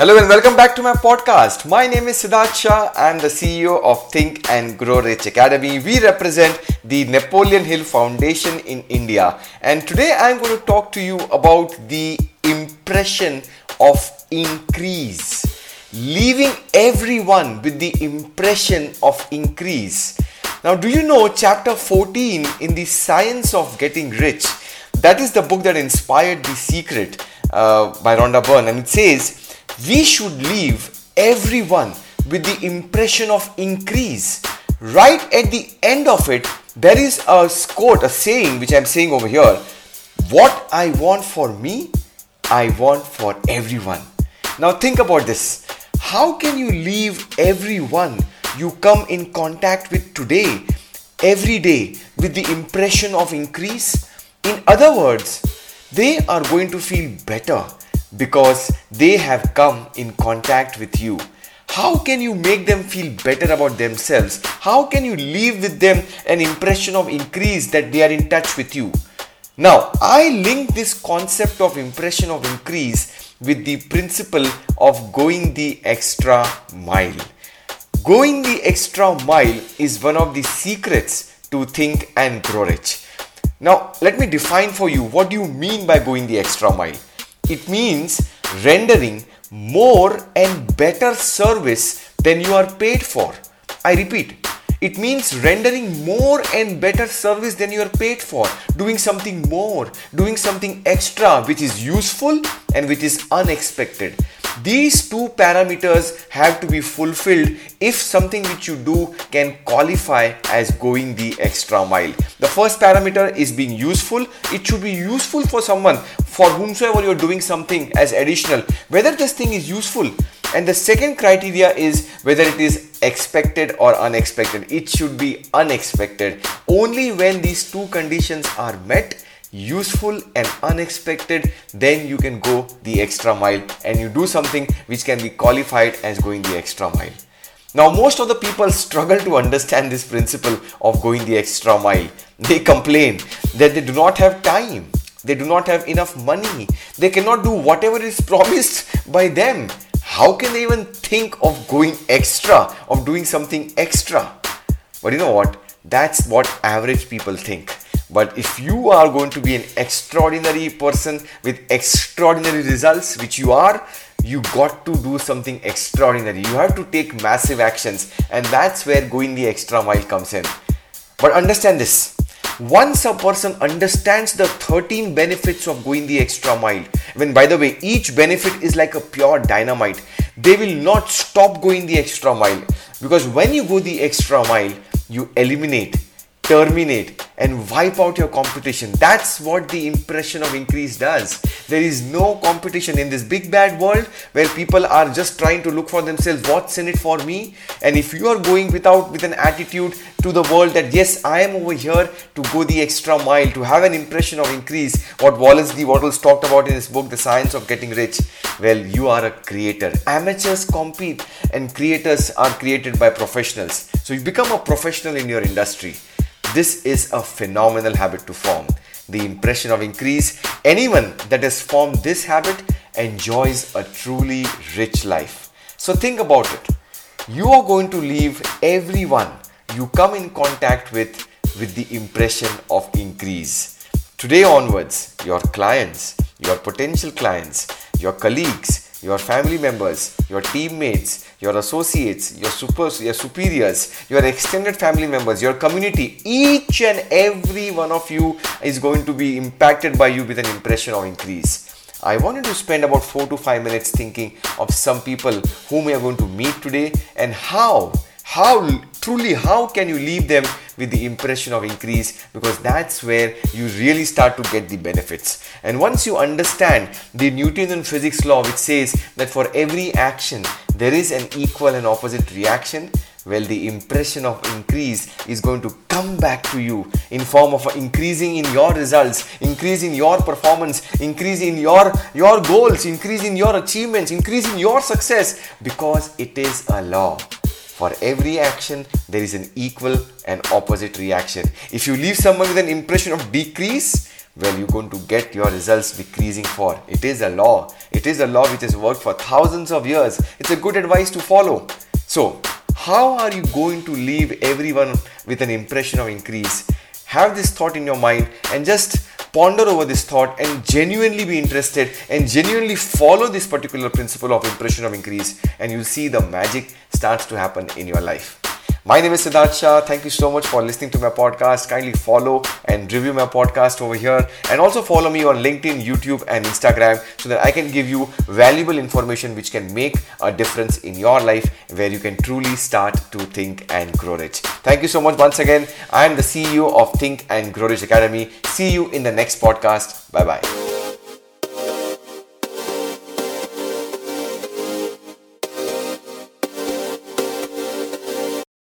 Hello and welcome back to my podcast. My name is Siddharth Shah. I'm the CEO of Think and Grow Rich Academy. We represent the Napoleon Hill Foundation in India. And today I'm going to talk to you about the impression of increase. Leaving everyone with the impression of increase. Now, do you know chapter 14 in the science of getting rich? That is the book that inspired The Secret uh, by Rhonda Byrne. And it says, we should leave everyone with the impression of increase. Right at the end of it, there is a quote, a saying which I'm saying over here What I want for me, I want for everyone. Now, think about this. How can you leave everyone you come in contact with today, every day, with the impression of increase? In other words, they are going to feel better because they have come in contact with you. How can you make them feel better about themselves? How can you leave with them an impression of increase that they are in touch with you? Now, I link this concept of impression of increase with the principle of going the extra mile. Going the extra mile is one of the secrets to think and grow rich. Now, let me define for you what do you mean by going the extra mile? It means rendering more and better service than you are paid for. I repeat, it means rendering more and better service than you are paid for, doing something more, doing something extra which is useful and which is unexpected. These two parameters have to be fulfilled if something which you do can qualify as going the extra mile. The first parameter is being useful. It should be useful for someone for whomsoever you're doing something as additional, whether this thing is useful. And the second criteria is whether it is expected or unexpected. It should be unexpected. Only when these two conditions are met useful and unexpected then you can go the extra mile and you do something which can be qualified as going the extra mile. Now most of the people struggle to understand this principle of going the extra mile. They complain that they do not have time. They do not have enough money. They cannot do whatever is promised by them. How can they even think of going extra of doing something extra? But you know what? That's what average people think but if you are going to be an extraordinary person with extraordinary results, which you are, you got to do something extraordinary. You have to take massive actions, and that's where going the extra mile comes in. But understand this once a person understands the 13 benefits of going the extra mile, when by the way, each benefit is like a pure dynamite, they will not stop going the extra mile because when you go the extra mile, you eliminate terminate and wipe out your competition. That's what the impression of increase does. There is no competition in this big bad world where people are just trying to look for themselves what's in it for me. And if you are going without with an attitude to the world that yes, I am over here to go the extra mile, to have an impression of increase, what Wallace D. Wattles talked about in his book, The Science of Getting Rich. Well, you are a creator. Amateurs compete and creators are created by professionals. So you become a professional in your industry. This is a phenomenal habit to form. The impression of increase. Anyone that has formed this habit enjoys a truly rich life. So think about it. You are going to leave everyone you come in contact with with the impression of increase. Today onwards, your clients, your potential clients, your colleagues, your family members, your teammates, your associates, your supers, your superiors, your extended family members, your community, each and every one of you is going to be impacted by you with an impression of increase. I wanted to spend about 4 to 5 minutes thinking of some people whom we are going to meet today and how how truly how can you leave them with the impression of increase? Because that's where you really start to get the benefits. And once you understand the newtonian physics law which says that for every action there is an equal and opposite reaction well the impression of increase is going to come back to you in form of increasing in your results increase in your performance increase in your your goals increase in your achievements increase in your success because it is a law for every action, there is an equal and opposite reaction. If you leave someone with an impression of decrease, well, you're going to get your results decreasing for. It is a law. It is a law which has worked for thousands of years. It's a good advice to follow. So, how are you going to leave everyone with an impression of increase? Have this thought in your mind and just ponder over this thought and genuinely be interested and genuinely follow this particular principle of impression of increase and you'll see the magic starts to happen in your life. My name is Siddharth Shah. Thank you so much for listening to my podcast. Kindly follow and review my podcast over here and also follow me on LinkedIn, YouTube, and Instagram so that I can give you valuable information which can make a difference in your life where you can truly start to think and grow rich. Thank you so much once again. I am the CEO of Think and Grow Rich Academy. See you in the next podcast. Bye bye.